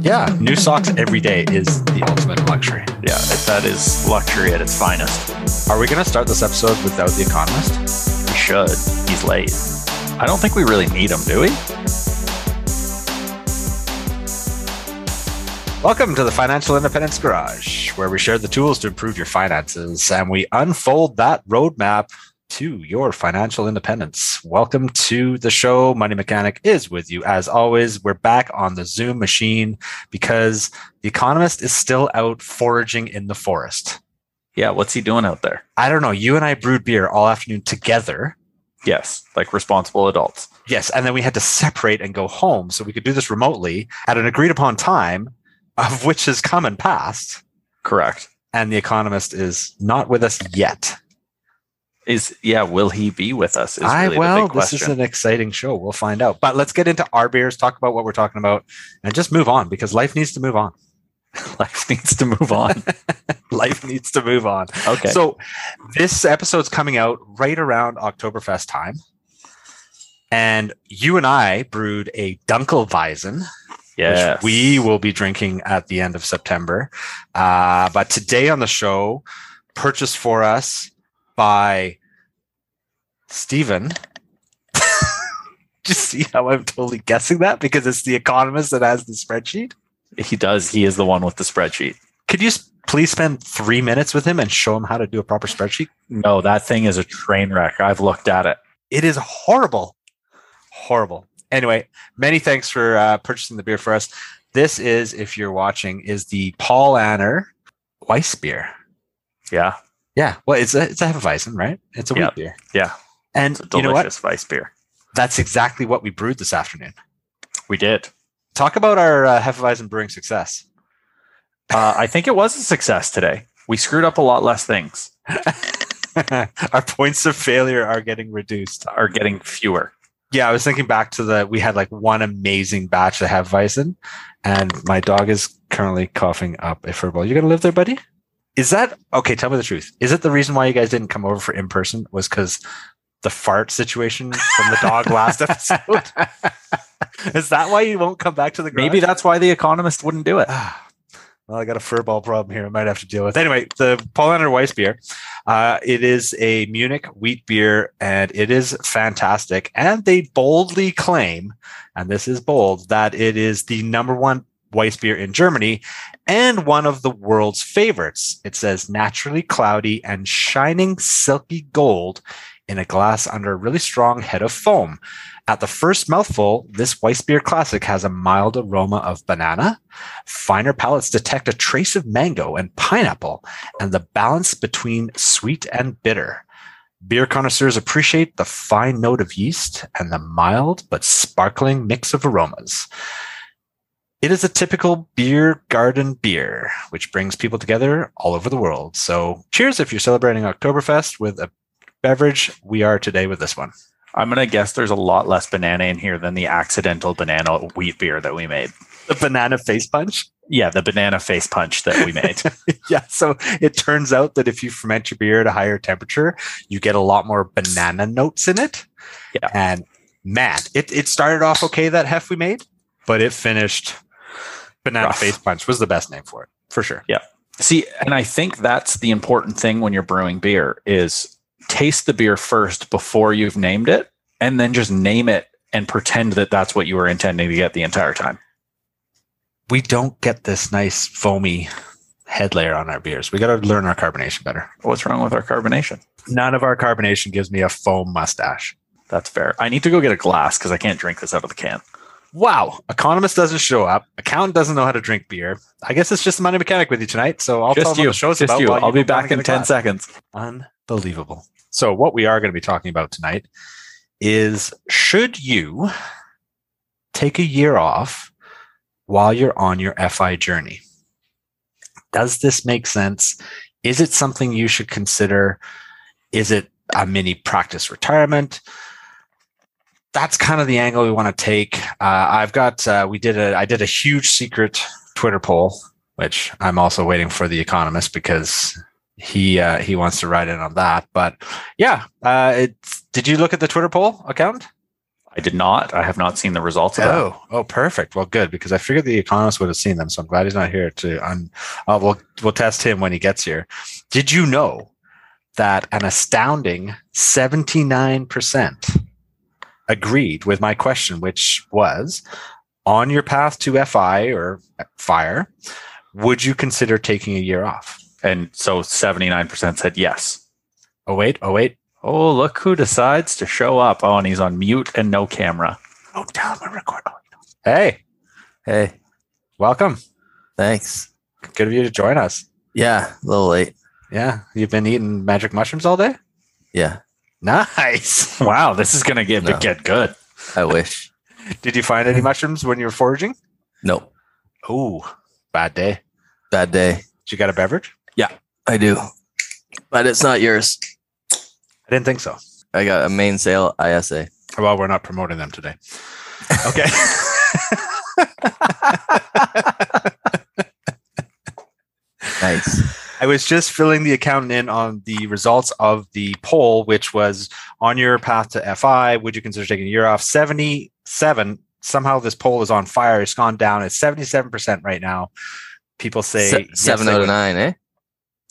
Yeah, new socks every day is the ultimate luxury. Yeah, that is luxury at its finest. Are we going to start this episode without The Economist? We should. He's late. I don't think we really need him, do we? Welcome to the Financial Independence Garage, where we share the tools to improve your finances and we unfold that roadmap to your financial independence. Welcome to the show. Money Mechanic is with you. As always, we're back on the Zoom machine because The Economist is still out foraging in the forest. Yeah, what's he doing out there? I don't know. You and I brewed beer all afternoon together. Yes, like responsible adults. Yes. And then we had to separate and go home so we could do this remotely at an agreed upon time, of which has come and passed. Correct. And The Economist is not with us yet. Is yeah, will he be with us? I really well, this is an exciting show. We'll find out. But let's get into our beers, talk about what we're talking about, and just move on because life needs to move on. Life needs to move on. life needs to move on. Okay. So this episode's coming out right around Oktoberfest time. And you and I brewed a Dunkelweizen, yes. which we will be drinking at the end of September. Uh, but today on the show, purchased for us by Stephen. Just see how I'm totally guessing that because it's the economist that has the spreadsheet. he does. He is the one with the spreadsheet. Could you please spend three minutes with him and show him how to do a proper spreadsheet? No, that thing is a train wreck. I've looked at it. It is horrible. Horrible. Anyway, many thanks for uh, purchasing the beer for us. This is, if you're watching, is the Paulaner Weiss beer. Yeah. Yeah, well, it's a it's a Hefeweizen, right? It's a wheat Yeah. beer. Yeah. And a you know what? delicious Weiss beer. That's exactly what we brewed this afternoon. We did. Talk about our uh, Hefeweizen brewing success. Uh, I think it was a success today. We screwed up a lot less things. our points of failure are getting reduced. Are getting fewer. Yeah, I was thinking back to the we had like one amazing batch of Hefeweizen, and my dog is currently coughing up a furball. You gonna live there, buddy? Is that okay? Tell me the truth. Is it the reason why you guys didn't come over for in person was because the fart situation from the dog last episode? is that why you won't come back to the garage? Maybe that's why the economist wouldn't do it. well, I got a furball problem here. I might have to deal with. Anyway, the Paulaner Weiss beer. Uh, it is a Munich wheat beer, and it is fantastic. And they boldly claim, and this is bold, that it is the number one Weiss beer in Germany and one of the world's favorites. It says naturally cloudy and shining silky gold in a glass under a really strong head of foam. At the first mouthful, this Weiss beer classic has a mild aroma of banana. Finer palates detect a trace of mango and pineapple and the balance between sweet and bitter. Beer connoisseurs appreciate the fine note of yeast and the mild but sparkling mix of aromas. It is a typical beer garden beer, which brings people together all over the world. So, cheers if you're celebrating Oktoberfest with a beverage. We are today with this one. I'm gonna guess there's a lot less banana in here than the accidental banana wheat beer that we made. The banana face punch. Yeah, the banana face punch that we made. yeah. So it turns out that if you ferment your beer at a higher temperature, you get a lot more banana notes in it. Yeah. And man, it, it started off okay, that hef we made, but it finished banana Rough. face punch was the best name for it, for sure. Yeah. See, and I think that's the important thing when you're brewing beer is taste the beer first before you've named it, and then just name it and pretend that that's what you were intending to get the entire time. We don't get this nice foamy head layer on our beers. We got to learn our carbonation better. What's wrong with our carbonation? None of our carbonation gives me a foam mustache. That's fair. I need to go get a glass because I can't drink this out of the can. Wow. Economist doesn't show up. Accountant doesn't know how to drink beer. I guess it's just the money mechanic with you tonight. So I'll tell just them you. the show's just about. you. I'll be back in 10 glass. seconds. Unbelievable. So, what we are going to be talking about tonight is should you take a year off while you're on your FI journey? Does this make sense? Is it something you should consider? Is it a mini practice retirement? That's kind of the angle we want to take. Uh, I've got, uh, we did a, I did a huge secret Twitter poll, which I'm also waiting for the Economist because he uh, he wants to write in on that. But yeah, uh, it's, did you look at the Twitter poll account? I did not. I have not seen the results of that. Oh, oh, perfect. Well, good because I figured the economist would have seen them. So I'm glad he's not here to. Un- uh, we'll we'll test him when he gets here. Did you know that an astounding 79 percent agreed with my question, which was on your path to FI or fire, would you consider taking a year off? And so 79% said yes. Oh wait, oh wait. Oh, look who decides to show up. Oh, and he's on mute and no camera. Oh, tell him I record. Oh, hey, Hey, welcome. thanks. Good of you to join us. Yeah, a little late. Yeah, you've been eating magic mushrooms all day. Yeah, Nice. Wow, this is going to get No. get good. I wish. Did you find any mushrooms when you were foraging? nope. Oh, bad day. Bad day. Did you got a beverage? I do. But it's not yours. I didn't think so. I got a main sale ISA. Well, we're not promoting them today. Okay. Nice. I was just filling the accountant in on the results of the poll, which was on your path to FI. Would you consider taking a year off? 77. Somehow this poll is on fire. It's gone down. It's 77% right now. People say Se- yes, seven out of nine, eh?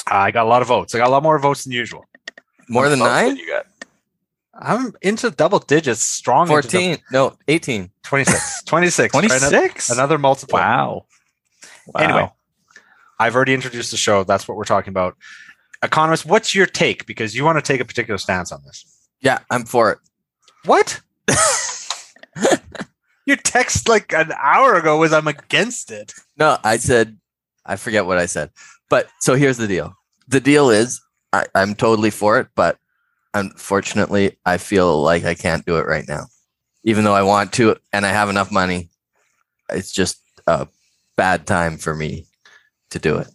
I got a lot of votes. I got a lot more votes than usual. More than nine? did You got? I'm into double digits, strong. into 14. No, 18. 26. 26. Try another- 26? Another multiple. Wow. wow. Anyway. I've already introduced the show. That's what we're talking about. Economist, what's your take? Because you want to take a particular stance on this. Yeah, I'm for it. What? Your text like an hour ago was I'm against it. No, I said, I forget what I said. But so here's the deal. The deal is I, I'm totally for it, but unfortunately, I feel like I can't do it right now. Even though I want to and I have enough money, it's just a bad time for me to do it.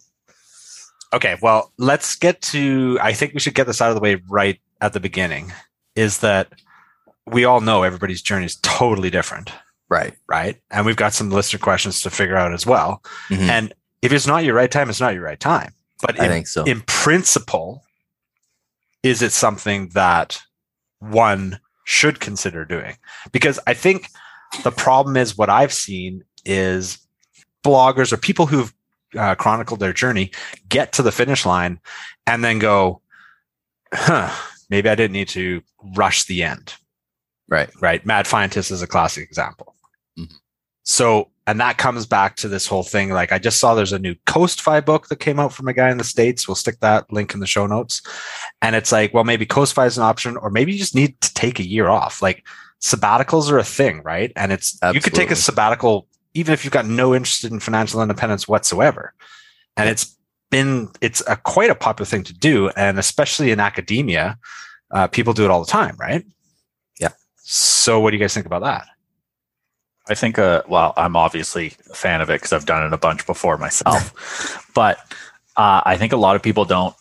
Okay, well, let's get to I think we should get this out of the way right at the beginning. Is that we all know everybody's journey is totally different, Right. right? And we've got some listener questions to figure out as well. Mhm. And if it's not your right time, it's not your right time. But I in, think so. in principle, is it something that one should consider doing? Because I think the problem is what I've seen is bloggers or people who've uh, chronicled their journey get to the finish line and then go, huh, maybe I didn't need to rush the end right. right? Mad Scientist is a classic example. Mhm. So, and that comes back to this whole thing. Like, I just saw there's a new Coast Fi book that came out from a guy in the States. We'll stick that link in the show notes. And it's like, well, maybe Coast Fi is an option, or maybe you just need to take a year off. Like, sabbaticals are a thing, right? And it's, you could take a sabbatical even if you've got no interest in financial independence whatsoever. And it's been, it's a quite a popular thing to do. And especially in academia, uh, people do it all the time, right? Yeah. So, what do you guys think about that? I think, uh, well, I'm obviously a fan of it because I've done it a bunch before myself. but uh, I think a lot of people don't,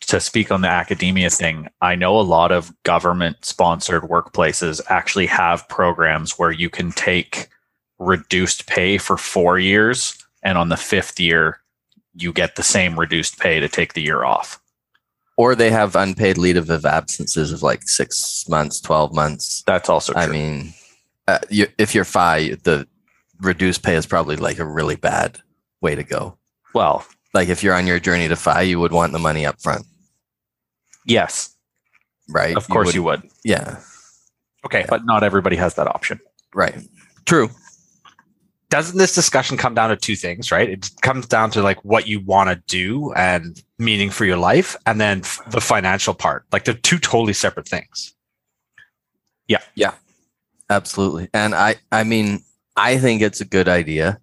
to speak on the academia thing, I know a lot of government sponsored workplaces actually have programs where you can take reduced pay for four years. And on the fifth year, you get the same reduced pay to take the year off. Or they have unpaid leave of absences of like six months, 12 months. That's also true. I mean, uh, you, if you're FI, the reduced pay is probably like a really bad way to go. well, Like if you're on your journey to FI, you would want the money up front, yes, right? of course would, you would, Yeah, Okay. but not everybody has that option. right. True. Doesn't this discussion come down to two things, right? It comes down to like what you want to do and meaning for your life, and then f- the financial part. Like they're two totally separate things. Absolutely. And I, I mean, I think it's a good idea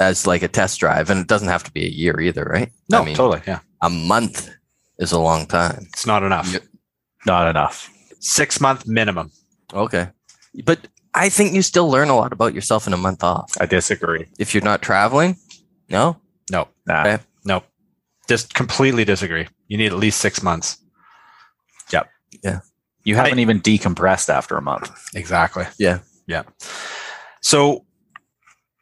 as like a test drive, and it doesn't have to be a year either, right? No, I mean, totally. Yeah. a month is a long time. It's not enough. Yeah. Not enough. Six month minimum. Okay. But I think you still learn a lot about yourself in a month off. I disagree. If you're not traveling, no? No, Nah. Okay. no. Just completely disagree. You need at least six months. You haven't even decompressed after a month. Exactly. Yeah. Yeah. So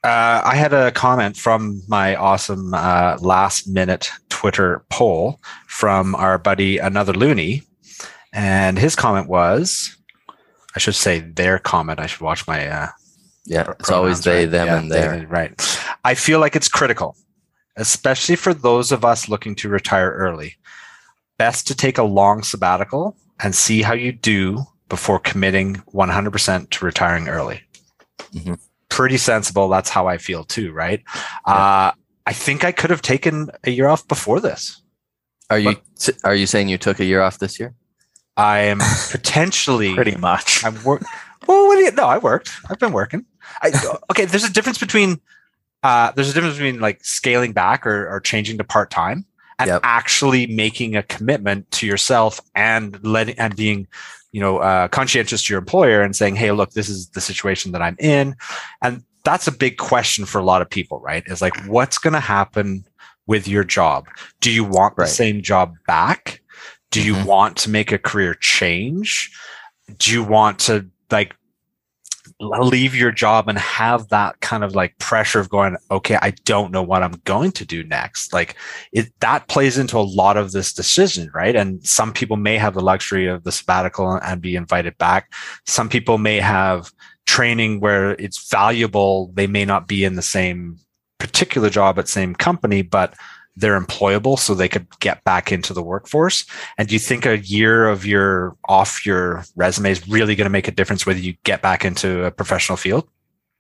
uh, I had a comment from my awesome uh, last minute Twitter poll from our buddy Another Looney. And his comment was I should say their comment. I should watch my. Uh, Yeah, it's always they, right? them, Yeah, and they, their. they, Right. I feel like it's critical, especially for those of us looking to retire early. Best to take a long sabbatical and see how you do before committing 100% to retiring early. Mhm. Pretty sensible. That's how I feel too, right? Uh, I think I could have taken a year off before this. Are you are you saying you took a year off this year? I am potentially Pretty much. I'm work. Well, what do you, no, I worked. I've been working. I, okay, there's a difference between uh, there's a difference between like scaling back or, or changing to part time and Yep. actually making a commitment to yourself and letting and being you know uh, conscientious to your employer and saying, hey, look, this is the situation that I'm in, and that's a big question for a lot of people, right? Is like, what's going to happen with your job? Do you want the same job back? Do you Mhm. want to make a career change? Do you want to like leave your job and have that kind of like pressure of going, okay, I don't know what I'm going to do next. Like it that plays into a lot of this decision, right? And some people may have the luxury of the sabbatical and be invited back. Some people may have training where it's valuable. They may not be in the same particular job at same company, but they're employable so they could get back into the workforce. And do you think a year of your off your resume is really going to make a difference whether you get back into a professional field?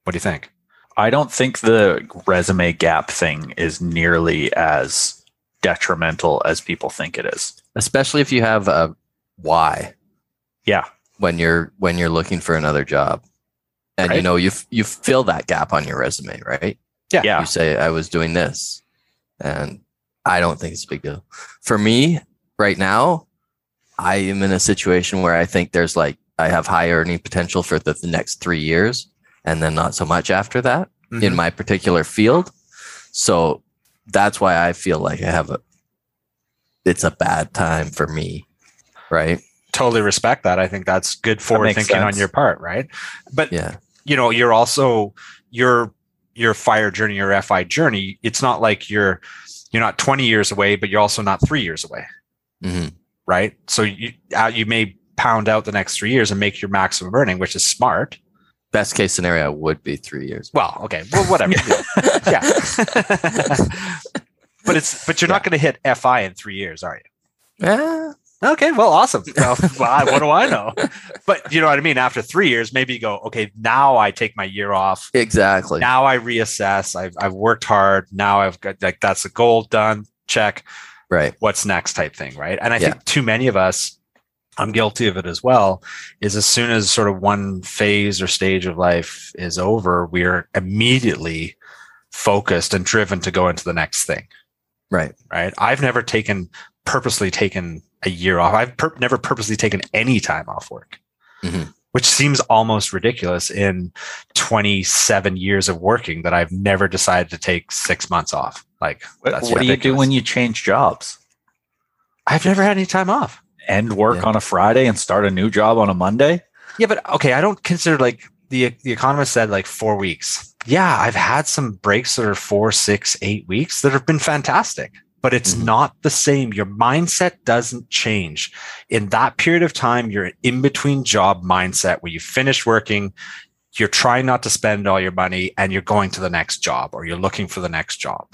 What do you think? I don't think the resume gap thing is nearly as detrimental as people think it is. Especially if you have a why Yeah. when you're when you're looking for another job, and you know you f- you fill that gap on your resume, right? Yeah. Yeah. You say I was doing this, and I don't think it's a big deal. For me, right now, I am in a situation where I think there's like I have high earning potential for the, the next three years, and then not so much after that in Mhm. my particular field. So that's why I feel like I have a it's a bad time for me. Right. totally respect that. I think that's good forward makes thinking on your part, right? But Yeah. you know, you're also your your fire journey, your FI journey. It's not like you're you're not 20 years away, but you're also not three years away, hmm right? So you uh, you may pound out the next three years and make your maximum earning, which is smart. Best case scenario would be three years. Well, okay, well, whatever. yeah, but it's but you're not going to hit FI in three years, are you? Yeah. Okay, well, awesome. Well, well, I- what do I know? But you know what I mean. After three years, maybe you go, okay, now I take my year off. Exactly. Now I reassess. I've I've worked hard. Now I've got like that's a goal done. Check. Right. What's next? Type thing, right? And I Yeah. think too many of us, I'm guilty of it as well. Is as soon as sort of one phase or stage of life is over, we're immediately focused and driven to go into the next thing Right. right? I've never taken purposely taken a year off. I've pur- never purposely taken any time off work, Mhm. which seems almost ridiculous in 27 years of working that I've never decided to take six months off. Like, What, that's what do you do when you change jobs? I've never had any time off. End work Yeah. on a Friday and start a new job on a Monday? Yeah, but okay, I don't consider like the the economist said like four weeks. Yeah, I've had some breaks that are four, six, eight weeks that have been fantastic, but it's Mhm. not the same. Your mindset doesn't change. In that period of time, you're in between job mindset where you finish working, you're trying not to spend all your money, and you're going to the next job or you're looking for the next job.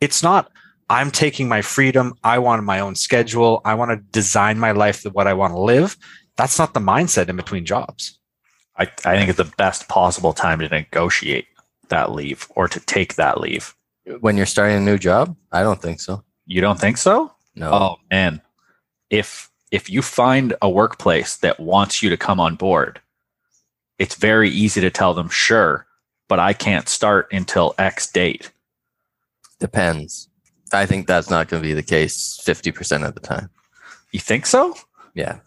It's not I'm taking my freedom. I want my own schedule. I want to design my life the what I want to live. That's not the mindset in between jobs. I, I think it's the best possible time to negotiate that leave or to take that leave. When you're starting a new job, I don't think so. You don't think so? No. Oh man. If if you find a workplace that wants you to come on board, it's very easy to tell them, sure, but I can't start until X date. Depends. I think that's not going to be the case 50% of the time. You think so? Yeah.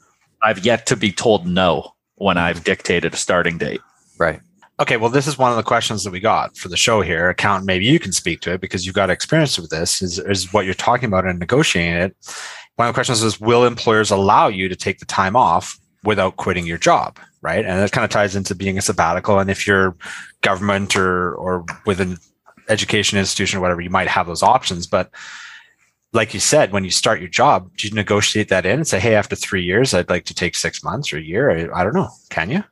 I've yet to be told no when I've mm-hmm. dictated a starting date. Right. Okay, well, this is one of the questions that we got for the show here. Account, maybe you can speak to it because you've got experience with this. Is is what you're talking about and negotiating it? One of the questions is, will employers allow you to take the time off without quitting your job? Right, and that kind of ties into being a sabbatical. And if you're government or or with an education institution or whatever, you might have those options. But like you said, when you start your job, do you negotiate that in and say, "Hey, after three years, I'd like to take six months or a year"? I, I don't know. Can you?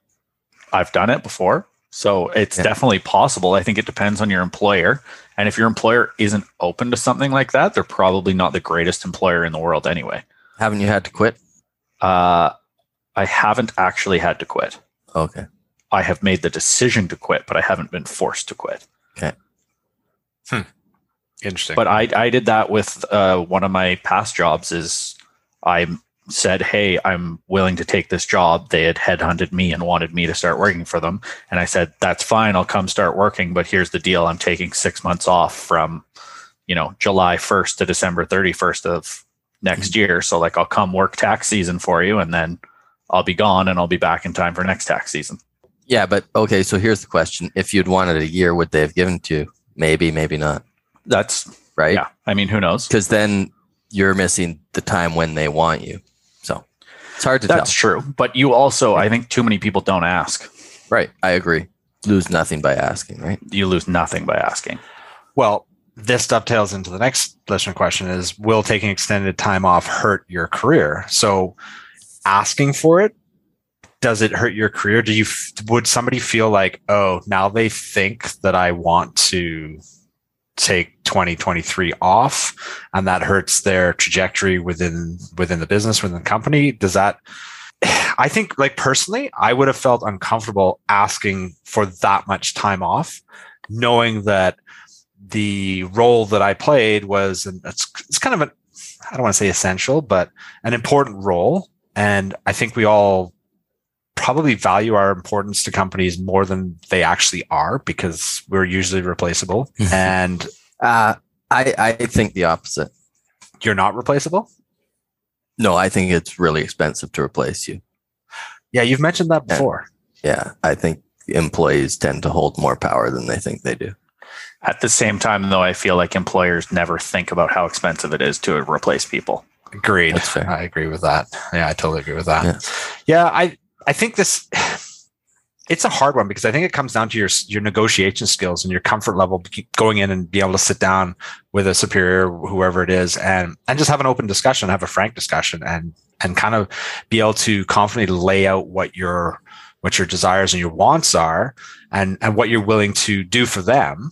I've done it before. So it's Yeah. definitely possible. I think it depends on your employer. And if your employer isn't open to something like that, they're probably not the greatest employer in the world anyway. Haven't you had to quit? Uh, I haven't actually had to quit. Okay. I have made the decision to quit, but I haven't been forced to quit. Okay. Hmm. Interesting. But I, I did that with uh, one of my past jobs. Is I said, "Hey, I'm willing to take this job." They had headhunted me and wanted me to start working for them, and I said, "That's fine. I'll come start working." But here's the deal: I'm taking six months off from, you know, July 1st to December 31st of next mm-hmm. year. So like, I'll come work tax season for you, and then I'll be gone, and I'll be back in time for next tax season. Yeah, but okay. So here's the question: If you'd wanted a year, would they have given to you? Maybe, maybe not. That's Right? yeah. I mean, who knows? Because then you're missing the time when they want you. So it's hard to tell. That's tell. true. But you also, I think, too many people don't ask. Right. I agree. Lose nothing by asking. Right. You lose nothing by asking. Well, this dovetails into the next listener question is will taking extended time off hurt your career? So asking for it does it hurt your career? Do you would somebody feel like, "Oh, now they think that I want to take 2023 off and that hurts their trajectory within within the business within the company?" Does that I think like personally, I would have felt uncomfortable asking for that much time off knowing that the role that I played was and it's it's kind of an I don't want to say essential, but an important role. And I think we all probably value our importance to companies more than they actually are because we're usually replaceable. and Uh, I I think the opposite. you're not replaceable. No, I think it's really expensive to replace you. Yeah, you've mentioned that Yeah. before. Yeah, I think employees tend to hold more power than they think they do. At the same time, though, I feel like employers never think about how expensive it is to replace people. Agreed. I agree with that. Yeah, I totally agree with that. Yeah. Yeah, I I think this it's a hard one because I think it comes down to your your negotiation skills and your comfort level going in and be able to sit down with a superior whoever it is and and just have an open discussion, have a frank discussion and and kind of be able to confidently lay out what your what your desires and your wants are and and what you're willing to do for them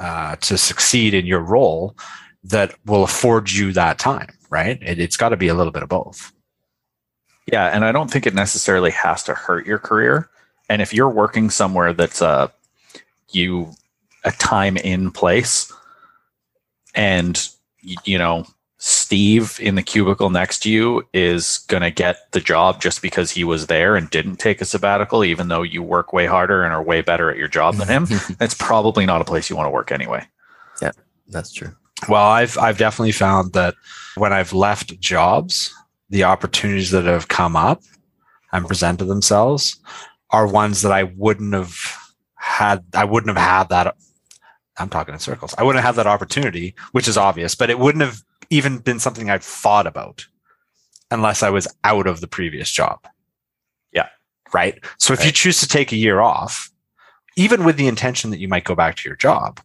uh, to succeed in your role that will afford you that time, right? It, it's got to be a little bit of both. Yeah, and I don't think it necessarily has to hurt your career. And if you're working somewhere that's a you a time in place, and you know Steve in the cubicle next to you is going to get the job just because he was there and didn't take a sabbatical, even though you work way harder and are way better at your job than him. That's probably not a place you want to work anyway. Yeah, that's true. Well, I've I've definitely found that when I've left jobs, the opportunities that have come up and presented themselves are ones that I wouldn't have had. I wouldn't have had that. I'm talking in circles. I wouldn't have had that opportunity, which is obvious, but it wouldn't have even been something I'd thought about unless I was out of the previous job. Yeah. Right. So if you choose to take a year off, even with the intention that you might go back to your job,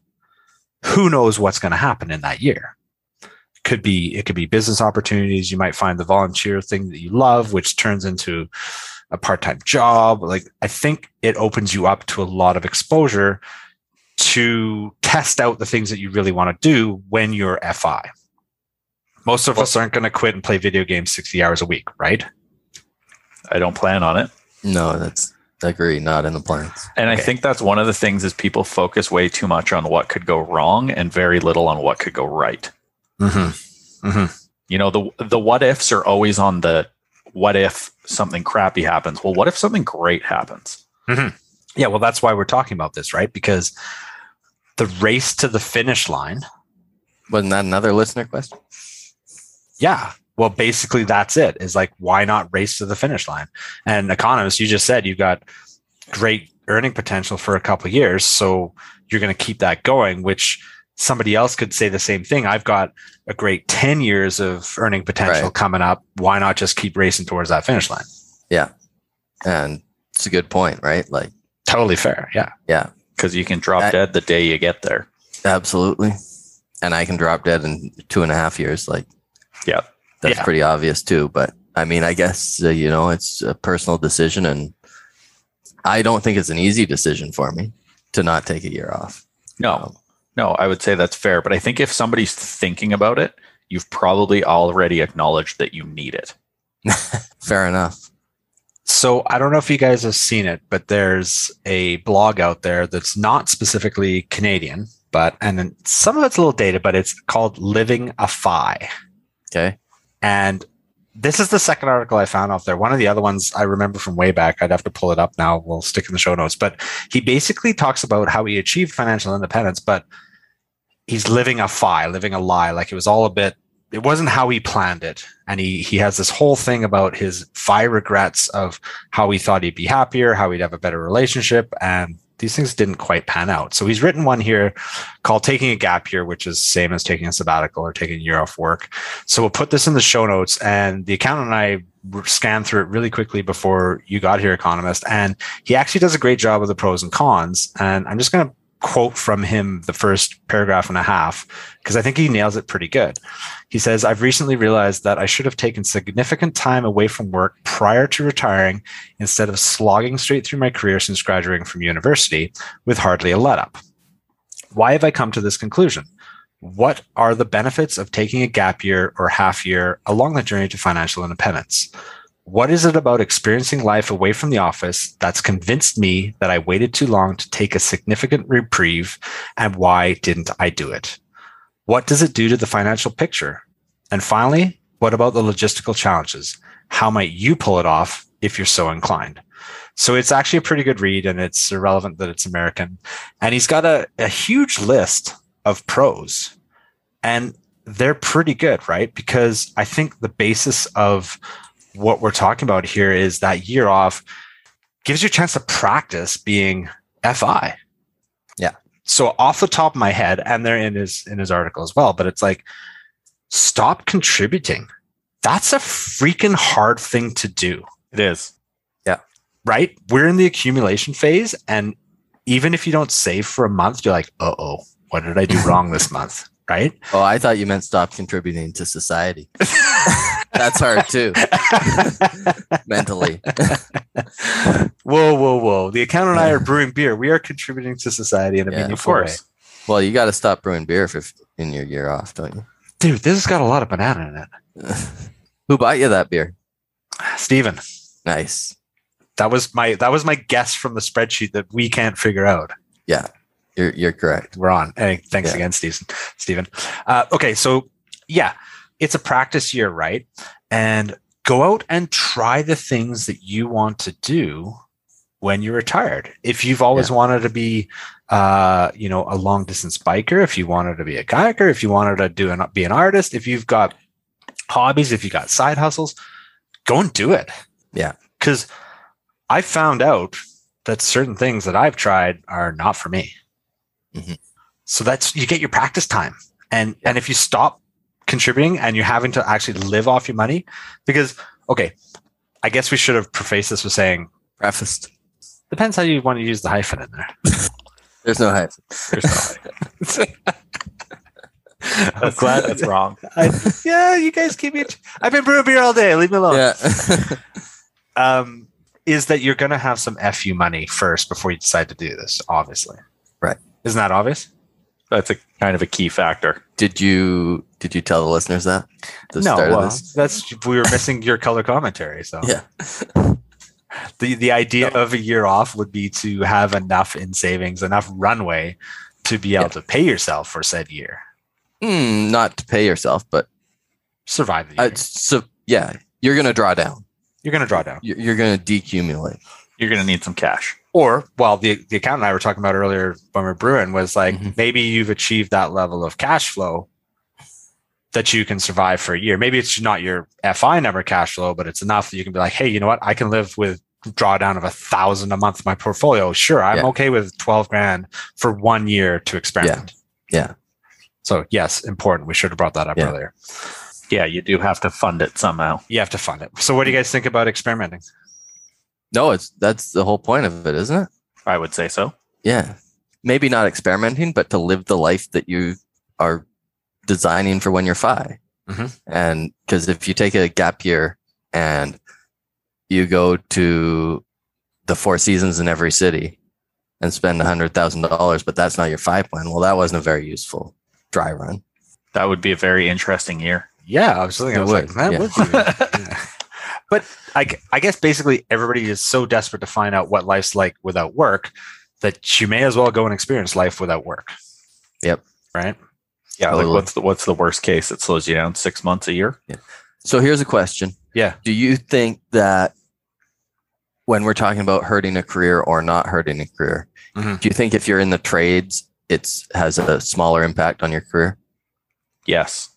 who knows what's going to happen in that year? Could be it could be business opportunities. You might find the volunteer thing that you love, which turns into a part-time job. Like I think it opens you up to a lot of exposure to test out the things that you really want to do when you're FI. Most of us aren't going to quit and play video games 60 hours a week, right? I don't plan on it. No, that's I agree. Not in the plans. And I think that's one of the things is people focus way too much on what could go wrong and very little on what could go right. Mm-hmm. Mm-hmm. You know, the the what ifs are always on the what if something crappy happens. Well, what if something great happens? Yeah, well, that's why we're talking about this, right? Because the race to the finish line Wasn't that another listener question? Yeah. Well, basically, that's it. Is like, why not race to the finish line? And economists, you just said you've got great earning potential for a couple of years, so you're going to keep that going. Which somebody else could say the same thing. I've got a great ten years of earning potential Right. coming up. Why not just keep racing towards that finish line? Yeah. And it's a good point, right? Like, Totally fair. Yeah. yeah, Because you can drop dead the day you get there. absolutely. And I can drop dead in two and a half years. Like, Yeah. that's Yeah. pretty obvious too. But I mean, I guess uh, you know it's a personal decision, and I don't think it's an easy decision for me to not take a year off. No, no, I would say that's fair. But I think if somebody's thinking about it, you've probably already acknowledged that you need it. Fair enough. So I don't know if you guys have seen it, but there's a blog out there that's not specifically Canadian, but and then some of it's a little dated, but it's called Living a Fi. Okay. And this is the second article I found off there. One of the other ones I remember from way back. I'd have to pull it up now. We'll stick in the show notes. But he basically talks about how he achieved financial independence, but he's living a fi, living a lie. Like it was all a bit, it wasn't how he planned it. And he he has this whole thing about his fi regrets of how he thought he'd be happier, how he'd have a better relationship, and these things didn't quite pan out. So he's written one here called Taking a Gap Year, which is same as taking a sabbatical or taking a year off work. So we'll put this in the show notes and the accountant and I scanned through it really quickly before you got here, economist. And he actually does a great job of the pros and cons. And I'm just going to quote from him the first paragraph and a half because I think he nails it pretty good. He says, I've recently realized that I should have taken significant time away from work prior to retiring instead of slogging straight through my career since graduating from university with hardly a let up. Why have I come to this conclusion? What are the benefits of taking a gap year or half year along the journey to financial independence? What is it about experiencing life away from the office that's convinced me that I waited too long to take a significant reprieve? And why didn't I do it? What does it do to the financial picture? And finally, what about the logistical challenges? How might you pull it off if you're so inclined? So it's actually a pretty good read and it's irrelevant that it's American. And he's got a, a huge list of pros and they're pretty good, right? Because I think the basis of what we're talking about here is that year off gives you a chance to practice being FI. Yeah. So off the top of my head, and they're in his in his article as well, but it's like stop contributing. That's a freaking hard thing to do. It is. Yeah. Right? We're in the accumulation phase. And even if you don't save for a month, you're like, uh oh, what did I do wrong this month? Right? Oh, I thought you meant stop contributing to society. That's hard too, mentally. whoa, whoa, whoa. The accountant and I are brewing beer. We are contributing to society in a Yeah, meaningful Of course. way. Well, you got to stop brewing beer if if in your year off, don't you? Dude, this has got a lot of banana in it. Who bought you that beer? Steven, Nice. that was my that was my guess from the spreadsheet that we can't figure out. Yeah, you're you're correct. We're on. Hey, thanks Yeah. again, Steven. Steven. Uh, okay, so yeah, it's a practice year, right? And go out and try the things that you want to do when you're retired. If you've always wanted to be, uh, you know, a long distance biker, if you wanted to be a kayaker, if you wanted to do an be an artist, if you've got hobbies, if you got side hustles, go and do it. Yeah. because I found out that certain things that I've tried are not for me. Mhm. So that's you get your practice time. And and if you stop contributing and you're having to actually live off your money, because okay, I guess we should have prefaced this with saying Prefaced. depends how you want to use the hyphen in there. There's no hyphen, There's no hype. I'm glad that's wrong. I, yeah, you guys keep me. I've been brewing beer all day. Leave me alone. Yeah. Um, is that you're going to have some fu money first before you decide to do this? Obviously, Right. Isn't that obvious? That's a kind of a key factor. did you did you tell the listeners that? The no, start of well, this? that's we were missing your color commentary. So Yeah. the the idea of a year off would be to have enough in savings, enough runway to be able Yeah. to pay yourself for said year, Hmm, not to pay yourself, but survive the year. uh, so yeah, you're gonna draw down. you're going to draw down. You're, you're gonna decumulate. You're going to need some cash. Or, well, the the accountant and I were talking about earlier when we are brewing was like Mhm. maybe you've achieved that level of cash flow that you can survive for a year. Maybe it's not your FI number cash flow, but it's enough that you can be like, hey, you know what? I can live with drawdown of a thousand a month in my portfolio. Sure, I'm Yeah. okay with twelve grand for one year to experiment. Yeah. So yes, important. We should have brought that up Yeah. earlier. Yeah, you do have to fund it somehow. You have to fund it. So what do you guys think about experimenting? No, it's that's the whole point of it, isn't it? I would say so. Yeah. Maybe not experimenting, but to live the life that you are designing for when you're 5 Mhm. And because if you take a gap year and you go to the four seasons in every city and spend a hundred thousand dollars, but that's not your FI plan. Well, that wasn't a very useful dry run. That would be a very interesting year. Yeah, I was thinking, It I was like, would, that yeah. would be. yeah. But I, I guess basically everybody is so desperate to find out what life's like without work that you may as well go and experience life without work. Yep. Right. Yeah, like what's the what's the worst case? It slows you down six months a year. So here's a question. Yeah. Do you think that when we're talking about hurting a career or not hurting a career, Mhm. do you think if you're in the trades, it's has a smaller impact on your career? Yes.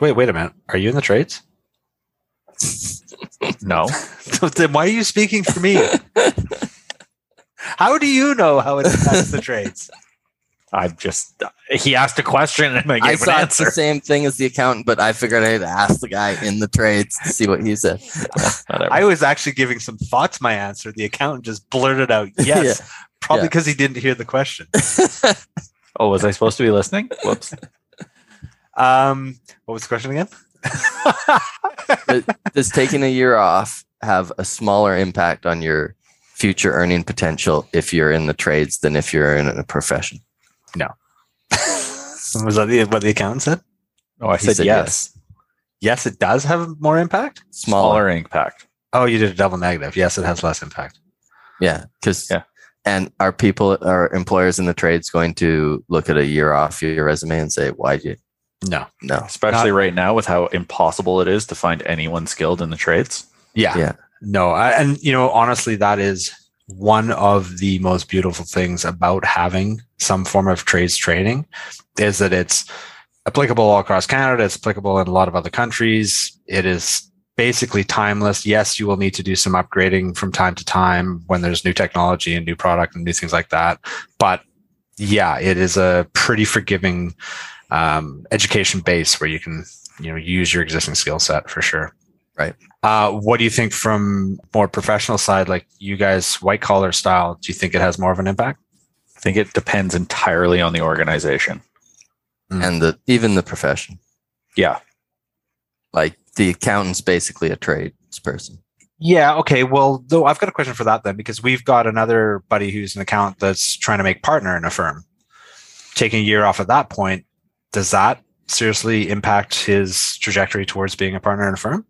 Wait, wait a minute. Are you in the trades? No. Then why are you speaking for me? How do you know how it affects the trades? I just he asked a question and I I gave an thought it's the answer. same thing as the accountant, but I figured I'd ask the guy in the trades to see what he said. I was actually giving some thought to my answer. The accountant just blurted out yes, probably Yeah. because he didn't hear the question. oh, was I supposed to be listening? Whoops. Um, what was the question again? Does taking a year off have a smaller impact on your future earning potential if you're in the trades than if you're in a profession? No. Was that the, what the accountant said? Oh, I said, said yes. Yes, it does have more impact. Smaller. Smaller impact. Oh, you did a double negative. Yes, it has less impact. Yeah. Because Yeah. and are people are employers in the trades going to look at a year off your resume and say, Why'd you No. no? Especially right now with how impossible it is to find anyone skilled in the trades. Yeah. Yeah. No. I, and you know, honestly, that is one of the most beautiful things about having some form of trades training is that it's applicable all across Canada. It's applicable in a lot of other countries. It is basically timeless. Yes, you will need to do some upgrading from time to time when there's new technology and new product and new things like that. But yeah, it is a pretty forgiving um, education base where you can, you know, use your existing skill set for sure. Right. Uh, what do you think from more professional side, like you guys, white collar style? Do you think it has more of an impact? I think it depends entirely on the organization. Mm. And the even the profession. Yeah. Like the accountant's basically a trades person. Yeah. Okay. Well, though I've got a question for that then, because we've got another buddy who's an accountant that's trying to make partner in a firm. Taking a year off at that point, does that seriously impact his trajectory towards being a partner in a firm?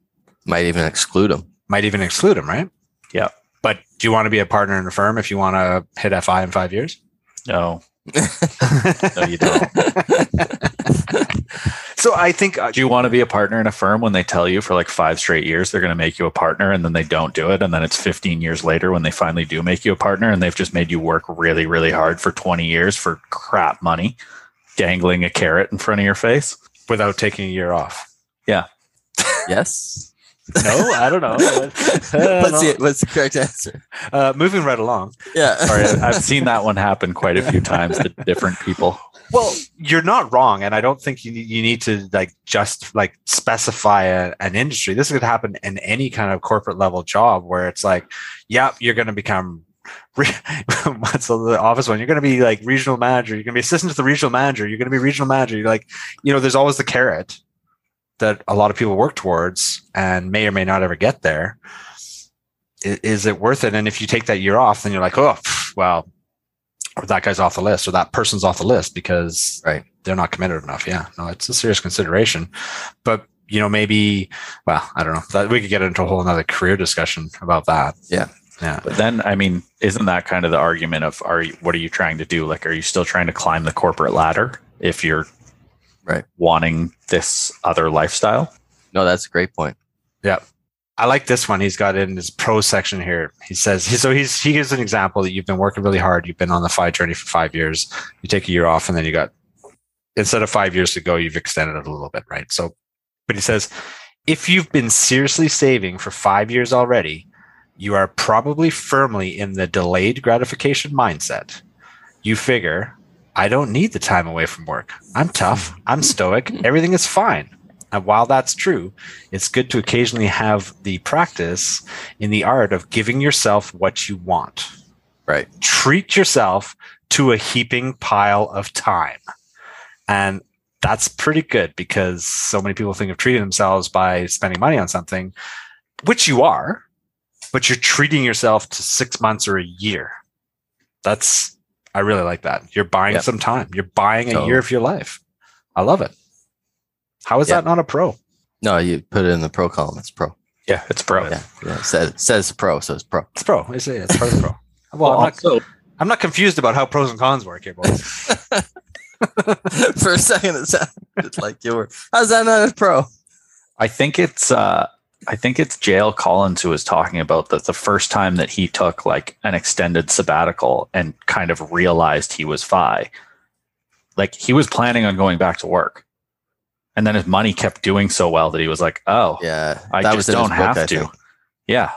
Might even exclude him. Might even exclude him, right? Yeah. But do you want to be a partner in a firm if you want to hit FI in five years? No. No, you don't. so I think uh, Do you want to be a partner in a firm when they tell you for like five straight years they're going to make you a partner and then they don't do it? And then it's 15 years later when they finally do make you a partner and they've just made you work really, really hard for 20 years for crap money, dangling a carrot in front of your face? without taking a year off. Yeah. yes. No, I don't know. what's, the, what's the correct answer? Uh, moving right along. Yeah. Sorry, I- I've seen that one happen quite a few times to different people. Well, you're not wrong, and I don't think you you need to like just like specify a, an industry. This could happen in any kind of corporate level job where it's like, yep, you're going to become. What's the office one? You're going to be like regional manager. You're going to be assistant to the regional manager. You're going to be regional manager. You're like, you know, there's always the carrot that a lot of people work towards and may or may not ever get there. Is, Is it worth it? And if you take that year off, then you're like, oh, well, that guy's off the list or that person's off the list because Right. they're not committed enough. Yeah, no, it's a serious consideration. But you know, maybe well, I don't know. That we could get into a whole another career discussion about that. Yeah. Yeah. But then, I mean, isn't that kind of the argument of are you, what are you trying to do? Like, are you still trying to climb the corporate ladder if you're Right. wanting this other lifestyle? No, that's a great point. Yeah. I like this one. He's got in his pro section here. He says so. He's he gives an example that you've been working really hard. You've been on the FI journey for five years. You take a year off, and then you got instead of five years to go, you've extended it a little bit, right? So, but he says if you've been seriously saving for five years already, you are probably firmly in the delayed gratification mindset. You figure, I don't need the time away from work. I'm tough. I'm stoic. Everything is fine. And while that's true, it's good to occasionally have the practice in the art of giving yourself what you want. Right. Treat yourself to a heaping pile of time. And that's pretty good because so many people think of treating themselves by spending money on something, which you are. But you're treating yourself to six months or a year. That's I really like that. You're buying Yep. some time. You're buying a Totally. year of your life. I love it. How is Yep. that not a pro? No, you put it in the pro column. It's pro. Yeah, it's pro. Yeah, yeah. It says, it says pro, so it's pro. It's pro. It's, it's part of pro. Well, Well, I'm, not, also, I'm not confused about how pros and cons work here, boys. For a second, it sounded like you were. How's that not a pro? I think it's uh I think it's Jail Collins who was talking about that the first time that he took like an extended sabbatical and kind of realized he was fi. Like he was planning on going back to work. And then his money kept doing so well that he was like, "Oh, Yeah, I just don't have I to." Yeah.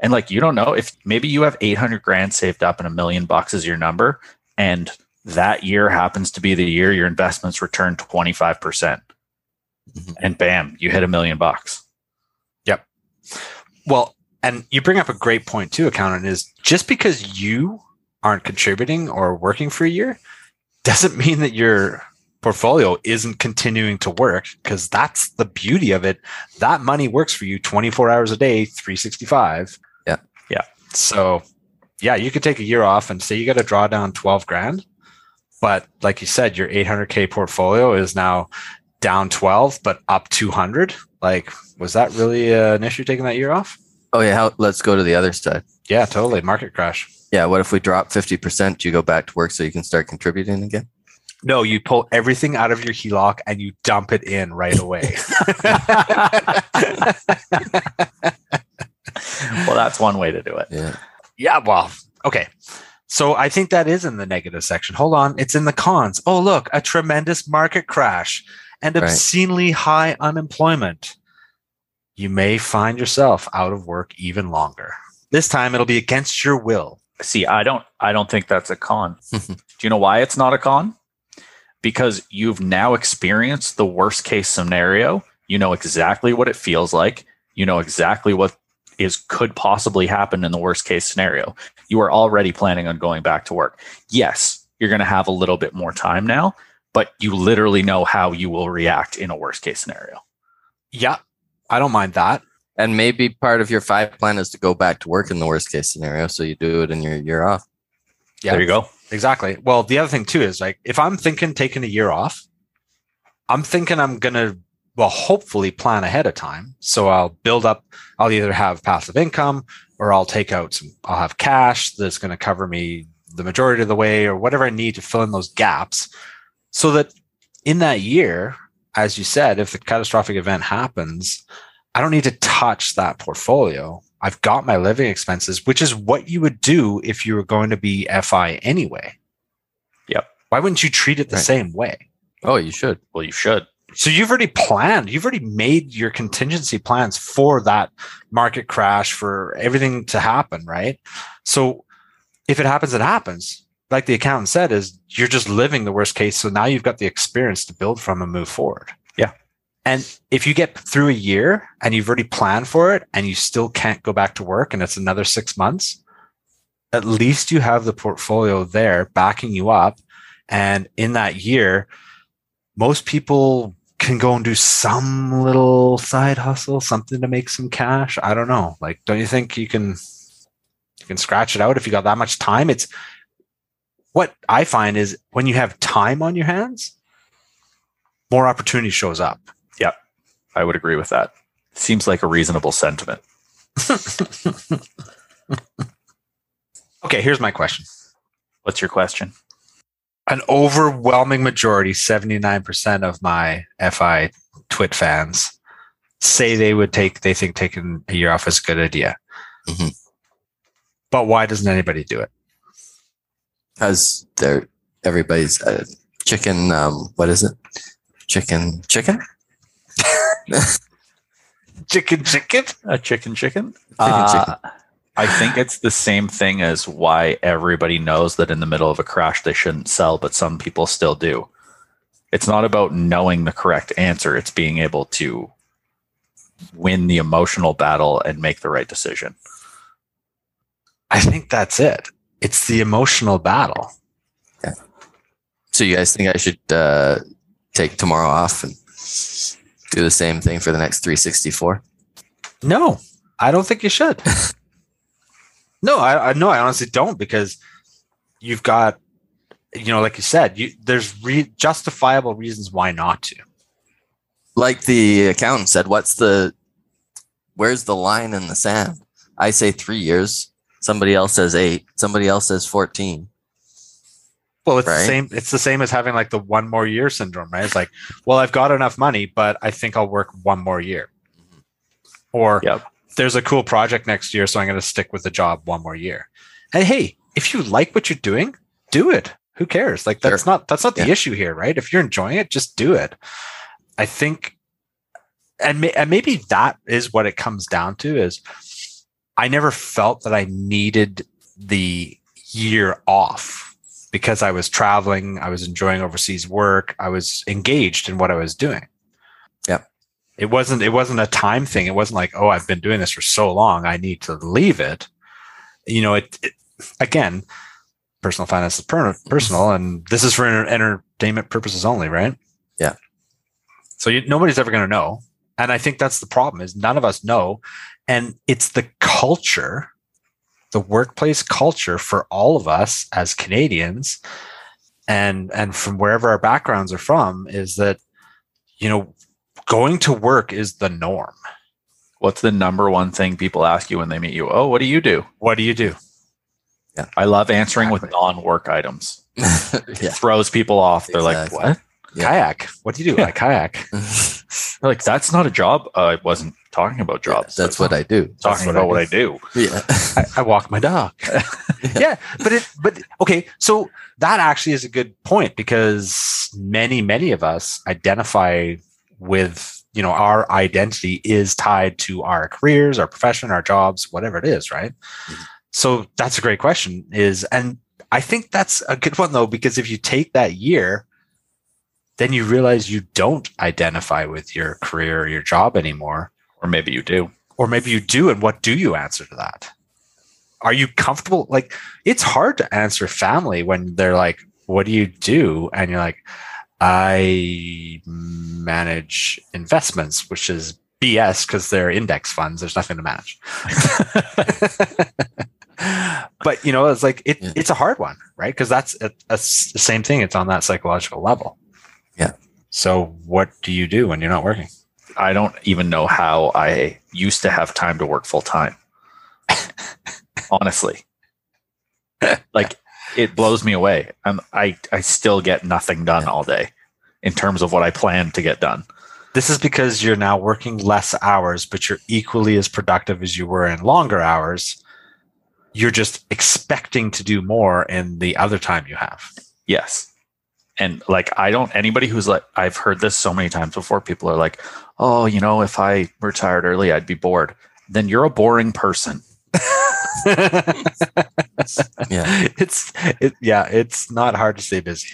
And like you don't know if maybe you have 800 grand saved up and a million bucks is your number and that year happens to be the year your investments return 25% Mhm. and bam, you hit a million bucks. Well, and you bring up a great point too, accountant, is just because you aren't contributing or working for a year doesn't mean that your portfolio isn't continuing to work because that's the beauty of it. That money works for you 24 hours a day, 365. Yeah. Yeah. So yeah, you could take a year off and say you got to draw down 12 grand. But like you said, your 800K portfolio is now down 12, but up 200. Like, was that really uh, an issue taking that year off? Oh yeah, how, let's go to the other side. Yeah, totally. Market crash. Yeah, what if we drop fifty percent? Do you go back to work so you can start contributing again? No, you pull everything out of your HELOC and you dump it in right away. well, that's one way to do it. Yeah, yeah, well, okay. So I think that is in the negative section. Hold on. It's in the cons. Oh, look, a tremendous market crash and Right. obscenely high unemployment. You may find yourself out of work even longer. This time it'll be against your will. See, I don't I don't think that's a con. Do you know why it's not a con? Because you've now experienced the worst case scenario. You know exactly what it feels like. You know exactly what is could possibly happen in the worst case scenario. You are already planning on going back to work. Yes, you're going to have a little bit more time now, but you literally know how you will react in a worst case scenario. Yeah, I don't mind that. and maybe part of your FI plan is to go back to work in the worst case scenario, so you do it in your year off. Yeah. There you go. Exactly. Well, the other thing too is like if I'm thinking taking a year off, I'm thinking I'm gonna well hopefully plan ahead of time. So I'll build up. I'll either have passive income or I'll take out some. I'll have cash that's going to cover me the majority of the way or whatever I need to fill in those gaps, so that in that year, as you said, if the catastrophic event happens, I don't need to touch that portfolio. I've got my living expenses, which is what you would do if you were going to be FI anyway. Yep. Why wouldn't you treat it the Right. same way? Oh, you should. Well, you should. So you've already planned, you've already made your contingency plans for that market crash, for everything to happen, right? So if it happens, it happens. Like the accountant said, is you're just living the worst case. So now you've got the experience to build from and move forward. Yeah. And if you get through a year and you've already planned for it and you still can't go back to work and it's another six months, at least you have the portfolio there backing you up. And in that year, most people can go and do some little side hustle, something to make some cash. I don't know. Like, don't you think you can you can scratch it out if you got that much time? It's what I find is when you have time on your hands, more opportunity shows up. Yeah, I would agree with that. Seems like a reasonable sentiment. Okay, here's my question. What's your question? An overwhelming majority, 79% of my FI twit fans say they would take they think taking a year off is a good idea. Mhm. But why doesn't anybody do it? Because they're everybody's uh, chicken. Um, what is it? Chicken, chicken. Chicken chicken? A chicken chicken? Chicken Uh, I think it's the same thing as why everybody knows that in the middle of a crash they shouldn't sell, but some people still do. It's not about knowing the correct answer, it's being able to win the emotional battle and make the right decision. I think that's it. It's the emotional battle. Yeah. So you guys think I should uh, take tomorrow off and do the same thing for the next 364? No, I don't think you should. No, I, I no, I honestly don't because you've got, you know, like you said, you there's re- justifiable reasons why not to. Like the accountant said, what's the where's the line in the sand? I say three years. Somebody else says eight. Somebody else says fourteen. Well, it's the same. It's the same as having like the one more year syndrome, right? It's like, well, I've got enough money, but I think I'll work one more year. Mm-hmm. Or Yep. there's a cool project next year, so I'm going to stick with the job one more year. And hey, if you like what you're doing, do it. Who cares? Like that's Sure. not that's not the Yeah. issue here, right? If you're enjoying it, just do it. I think, and may, and maybe that is what it comes down to is, I never felt that I needed the year off because I was traveling, I was enjoying overseas work, I was engaged in what I was doing. Yeah. It wasn't it wasn't a time thing. It wasn't like, oh, I've been doing this for so long, I need to leave it. You know, it, it again, personal finance is per- personal and this is for enter- entertainment purposes only, right? Yeah. So you, nobody's ever going to know. And I think that's the problem is none of us know and it's the culture the workplace culture for all of us as Canadians and and from wherever our backgrounds are from is that you know going to work is the norm. What's the number one thing people ask you when they meet you? Oh, what do you do? What do you do? Yeah. I love answering with non-work items. yeah. It throws people off. They're Exactly. like, "What?" Yeah. Kayak. What do you do? Yeah. I kayak. They're like, "That's not a job." Uh, I wasn't talking about jobs. That's what I do. talking what about I what I do. Yeah. I, I walk my dog. yeah, but it but okay, so that actually is a good point because many many of us identify with you know our identity is tied to our careers, our profession, our jobs, whatever it is, right? Mhm. So that's a great question is and I think that's a good one though because if you take that year then you realize you don't identify with your career or your job anymore. Or maybe you do. or maybe you do and what do you answer to that? Are you comfortable? Like it's hard to answer family when they're like what do you do? And you're like i manage investments which is bs because they're index funds. There's nothing to manage. But you know it's like it, Yeah. it's a hard one right? Because that's a, a the same thing. It's on that psychological level Yeah. so what do you do when you're not working I don't even know how I used to have time to work full time. Honestly. like it blows me away. And I, I still get nothing done all day in terms of what I plan to get done. This is because you're now working less hours, but you're equally as productive as you were in longer hours. You're just expecting to do more in the other time you have. Yes. And like I don't anybody who's like I've heard this so many times before. People are like, oh, you know, if I retired early, I'd be bored. Then you're a boring person. Yeah. It's it, yeah, it's not hard to stay busy.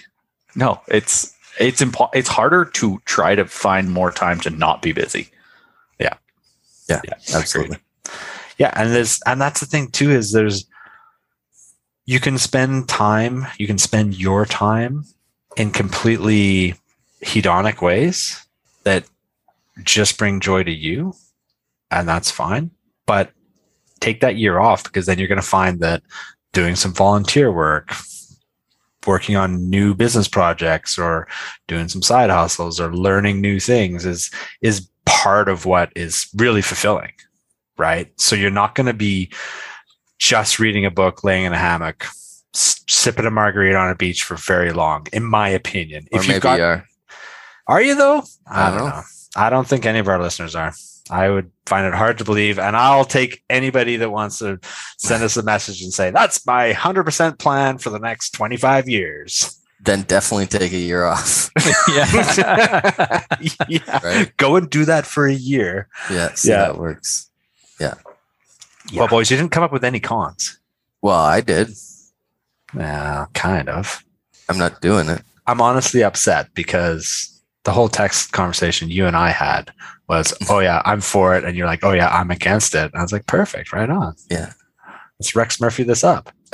No, it's it's impo- it's harder to try to find more time to not be busy. Yeah. Yeah. Absolutely. Yeah, and there's and that's the thing too is there's you can spend time, you can spend your time in completely hedonic ways that just bring joy to you, and that's fine. But take that year off because then you're going to find that doing some volunteer work, working on new business projects, or doing some side hustles, or learning new things is is part of what is really fulfilling right? So you're not going to be just reading a book, laying in a hammock, sipping a margarita on a beach for very long, in my opinion. Or If you've got, you are. are you though? I, I don't know. know. I don't think any of our listeners are. I would find it hard to believe, and I'll take anybody that wants to send us a message and say that's my hundred percent plan for the next twenty five years. Then definitely take a year off. yeah. yeah, Right. go and do that for a year. Yeah. See Yeah. how it works. Yeah. Well, boys, you didn't come up with any cons. Well, I did. Yeah, kind of. I'm not doing it. I'm honestly upset because the whole text conversation you and I had was, oh yeah, I'm for it, and you're like, oh yeah, I'm against it. And I was like, perfect, right on. Yeah. Let's Rex Murphy this up.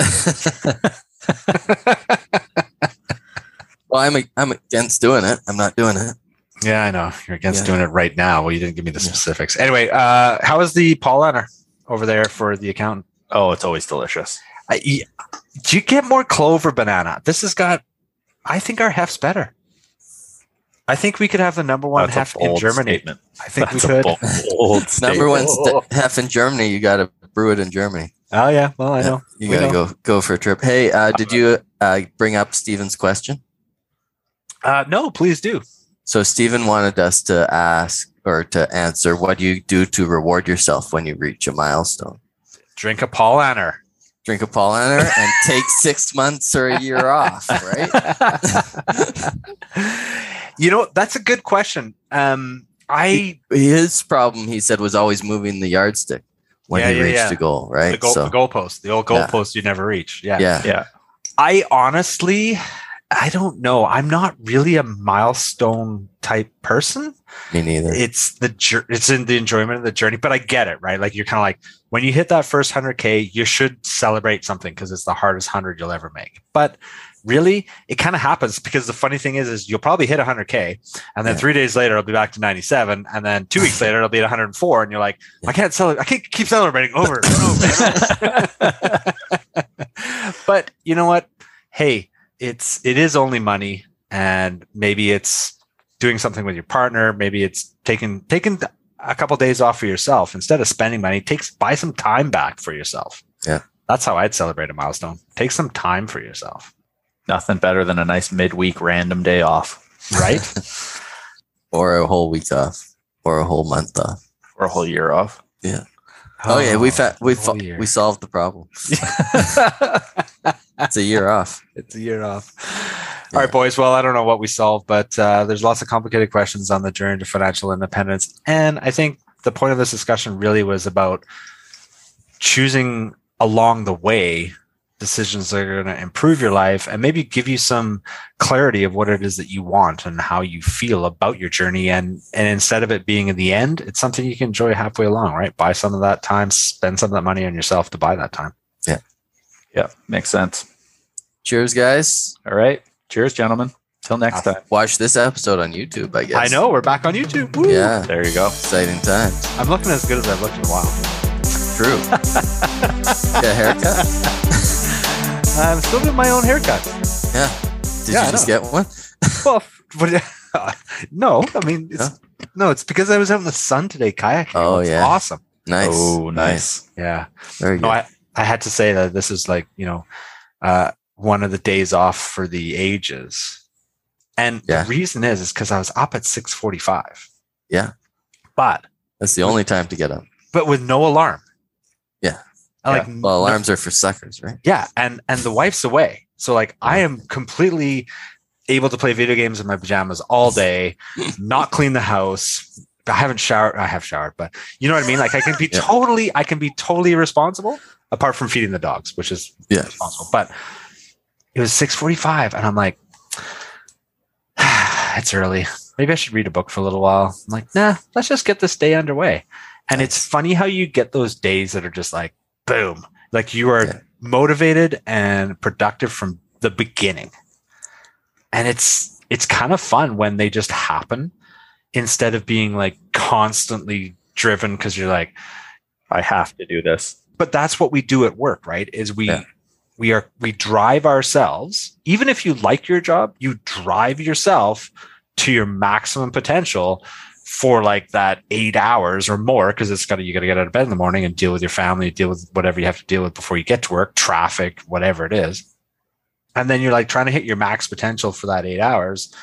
well, I'm I'm against doing it. I'm not doing it. yeah, I know you're against Yeah. doing it right now. Well, you didn't give me the Yeah. specifics. Anyway, uh, how is the Paulaner over there for the accountant? Oh, it's always delicious. I, y- do you get more clove or banana? This has got. I think our Hefe's better. I think we could have the number one That's a heft in Germany. statement. I think That's we could. bold, bold. Number one st- half in Germany. You got to brew it in Germany. Oh yeah, well I Yeah, know. You We got to know. go go for a trip. Hey, uh, did you uh, bring up Steven's question? Uh, no, please do. So Steven wanted us to ask or to answer what do you do to reward yourself when you reach a milestone? Drink a Paulaner. Drink a Paulaner and take six months or a year off, right? you know, that's a good question. Um, I His problem, he said, was always moving the yardstick when Yeah, he yeah, reached yeah. a goal, right? the goal, so the goalpost, the old Yeah. goalpost you never reach. Yeah. yeah, Yeah. I honestly, I don't know. I'm not really a milestone type person. Me neither. It's the it's in the enjoyment of the journey, but I get it, right? Like you're kind of like when you hit that first 100k, you should celebrate something because it's the hardest 100 you'll ever make. But really, it kind of happens because the funny thing is is you'll probably hit 100k and then Yeah. 3 days later it'll be back to 97 and then 2 weeks later it'll be at 104 and you're like, I can't celebrate I can't keep celebrating over over. and over." but you know what? Hey, it's it is only money and maybe it's doing something with your partner maybe it's taking taking a couple days off for yourself instead of spending money takes buy some time back for yourself Yeah. that's how i'd celebrate a milestone take some time for yourself Nothing better than a nice midweek random day off right or a whole week off, or a whole month off. or a whole year off. Yeah. Oh, yeah, we fa- we whole fa- year. we solved the problem. It's a year off. it's a year off. Yeah. all right boys. Well i don't know what we solved but uh, there's lots of complicated questions on the journey to financial independence. And i think the point of this discussion really was about choosing along the way decisions that are going to improve your life and maybe give you some clarity of what it is that you want and how you feel about your journey. And and instead of it being in the end it's something you can enjoy halfway along right? Buy some of that time spend some of that money on yourself to buy that time. Yeah, makes sense. Cheers, guys. All right. Cheers, gentlemen. Till next time. Watch this episode on YouTube, I guess. i know we're back on youtube Woo! Yeah, There you go. exciting times. i'm looking as good as i've looked in a while True. Get a haircut? i'm still doing my own haircut Yeah. Did Yeah, I you just know. get one? well but, uh, no i mean it's no it's because i was out in the sun today kayaking Oh, it's yeah. awesome Nice. Oh, nice. yeah Very No, good. I, I had to say that this is like, you know, uh, one of the days off for the ages. And Yeah. the reason is, is because I was up at 645. Yeah. But, That's the only time to get up. but with no alarm. Yeah. I Like, Well, no- alarms are for suckers, right? yeah. And, and the wife's away. So like, I am completely able to play video games in my pajamas all day, not clean the house. I haven't showered. I have showered, but you know what I mean? Like I can be Yeah. totally, I can be totally responsible apart from feeding the dogs, which is Yeah. responsible. But it was 645 and I'm like, it's early. Maybe I should read a book for a little while. I'm like, nah, let's just get this day underway. And it's funny how you get those days that are just like, boom, like you are Yeah. motivated and productive from the beginning. And it's, it's kind of fun when they just happen instead of being like constantly driven because you're like, I have to do this. But that's what we do at work right? Is we Yeah. we are we drive ourselves. Even if you like your job you drive yourself to your maximum potential for like that eight hours or more because it's got to you got to get out of bed in the morning and deal with your family deal with whatever you have to deal with before you get to work traffic whatever it is. And then you're like trying to hit your max potential for that eight hours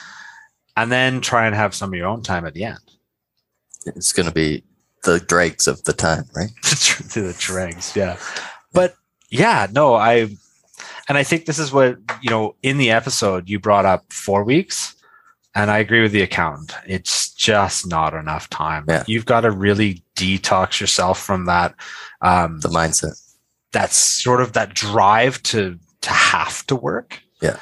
and then try and have some of your own time at the end. It's going to be the dregs of the time, right? to the dregs yeah but yeah no i and i think this is what you know in the episode you brought up four weeks and i agree with the accountant it's just not enough time Yeah. you've got to really detox yourself from that um The mindset. that's sort of that drive to to have to work Yeah.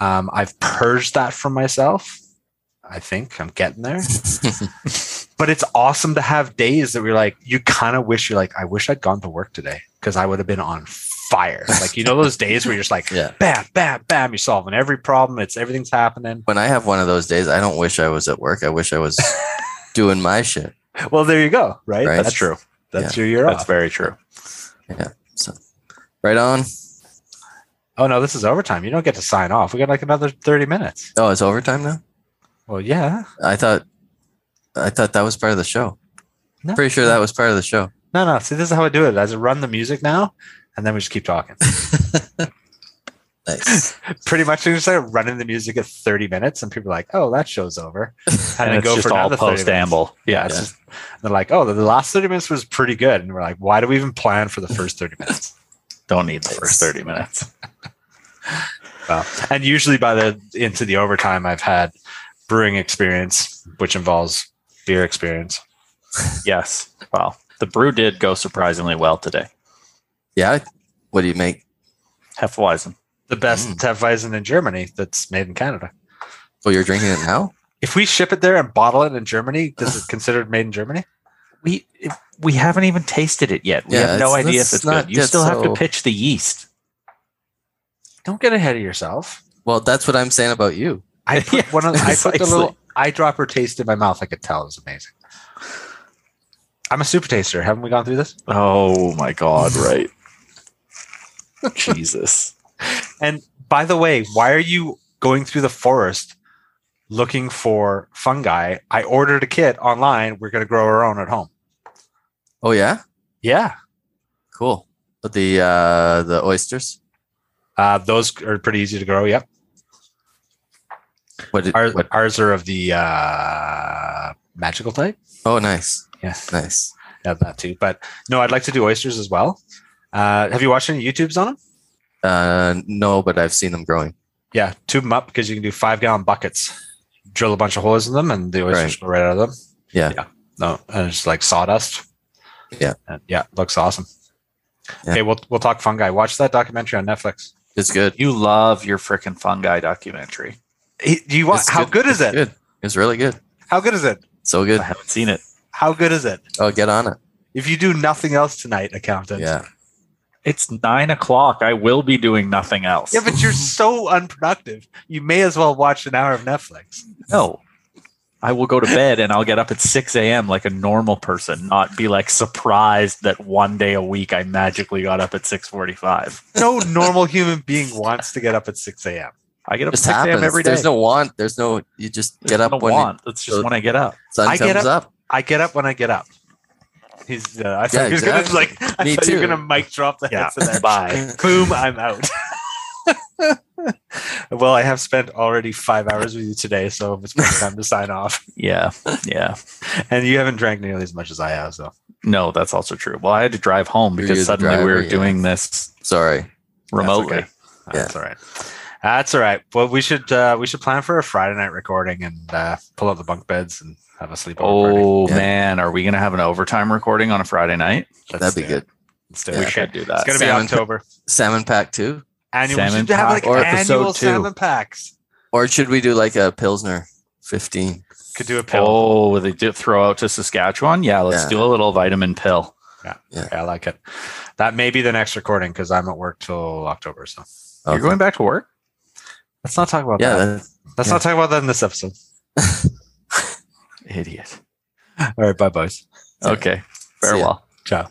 um i've purged that from myself i think i'm getting there but it's awesome to have days that we're like you kind of wish you're like i wish i'd gone to work today because i would have been on fire like you know those days where you're just like yeah. bam bam bam you're solving every problem it's everything's happening When I have one of those days, I don't wish I was at work. I wish I was doing my shit. well there you go right, Right. that's true that's your year That's off very true. Yeah. So Right on. Oh no, this is overtime. You don't get to sign off. We got like another thirty minutes. Oh, it's overtime now. Well, yeah. I thought, I thought that was part of the show. No, Pretty sure that was part of the show. No, no. See, this is how I do it. I just run the music now, and then we just keep talking. Nice. Pretty much, we just start running the music at thirty minutes, and people are like, "Oh, that show's over," and, And, then it's go just for all another 30 minutes. post amble. Yeah, it's Yeah. just they're like, "Oh, the, the last thirty minutes was pretty good," and we're like, "Why do we even plan for the first thirty minutes?" Don't need the first 30 minutes. Well, and usually by the into the overtime, I've had brewing experience, which involves beer experience. Yes. Well, the brew did go surprisingly well today. yeah. What do you make? Hefeweizen. The best Mm. Hefeweizen in Germany that's made in Canada. Oh, you're drinking it now? If we ship it there and bottle it in Germany, is it considered made in Germany? We we haven't even tasted it yet. We Yeah, have no idea if it's good. You get still have to pitch the yeast. Don't get ahead of yourself. Well, that's what I'm saying about you. I put Yeah, one of, I put the little eyedropper taste in my mouth. I could tell it was amazing. I'm a super taster. Haven't we gone through this? Oh my god, right. Jesus. And by the way, why are you going through the forest looking for fungi? I ordered a kit online. We're going to grow our own at home. Oh yeah, Yeah. cool. But the uh the oysters. Uh, those are pretty easy to grow. Yep. What did? Ours, what? ours are of the uh, magical type. Oh, nice, Yeah. nice. Yeah, that too. But no, I'd like to do oysters as well. Uh, have you watched any YouTubes on them? Uh, no, but I've seen them growing. Yeah, tube them up because you can do five gallon buckets. Drill a bunch of holes in them, and the oysters Right. go right out of them. Yeah. yeah. No, and it's like sawdust. Yeah. And yeah, looks awesome. Yeah. Okay, we'll we'll talk fungi. Watch that documentary on Netflix. It's good. You love your freaking fungi documentary. Hey, Do you want? It's How good, is It's it? Good. It's really good. How good is it? So good. I haven't seen it. How good is it? Oh, get on it. If you do nothing else tonight, accountant. Yeah. It's nine o'clock. I will be doing nothing else. Yeah, but you're so unproductive. You may as well watch an hour of Netflix. no. I will go to bed and I'll get up at 6 a.m. like a normal person, not be like surprised that one day a week I magically got up at 6:45. No normal human being wants to get up at 6 a.m. I get up at Just 6 a.m. every day. There's no want. There's no. You just There's get up no when want. That's just so- when I get up. the sun I get comes up. I get up when I get up. He's. Uh, I thought Yeah, he was gonna exactly. like. I Me thought you were too. gonna mic drop the Yeah. headset. Bye. Boom! I'm out. well, I have spent already five hours with you today, so it's probably time to sign off. Yeah. Yeah. And you haven't drank nearly as much as I have, so No, that's also true. Well, I had to drive home because the suddenly we were yeah. doing this Sorry. remotely. okay. that's all right. That's all right. Well, we should uh, we should plan for a Friday night recording and uh, pull out the bunk beds and have a sleepover party. Oh Yeah. man, are we gonna have an overtime recording on a Friday night? Let's That'd be do good. Let's do Yeah. it. We should do that. It's gonna be Salmon- October. Salmon pack too, Annual. We Salmon should have like or episode annual two. salmon packs. or should we do like a pilsner fifteen? Could do a pill. Oh, they did throw out to Saskatchewan. Yeah, let's Yeah. do a little vitamin pill. Yeah. yeah, I like it. That may be the next recording because I'm at work till October. So You're going back to work? Let's not talk about Yeah. that. that- Let's yeah. not talk about that in this episode. Idiot. All right, bye, boys. Okay. Farewell. Ciao.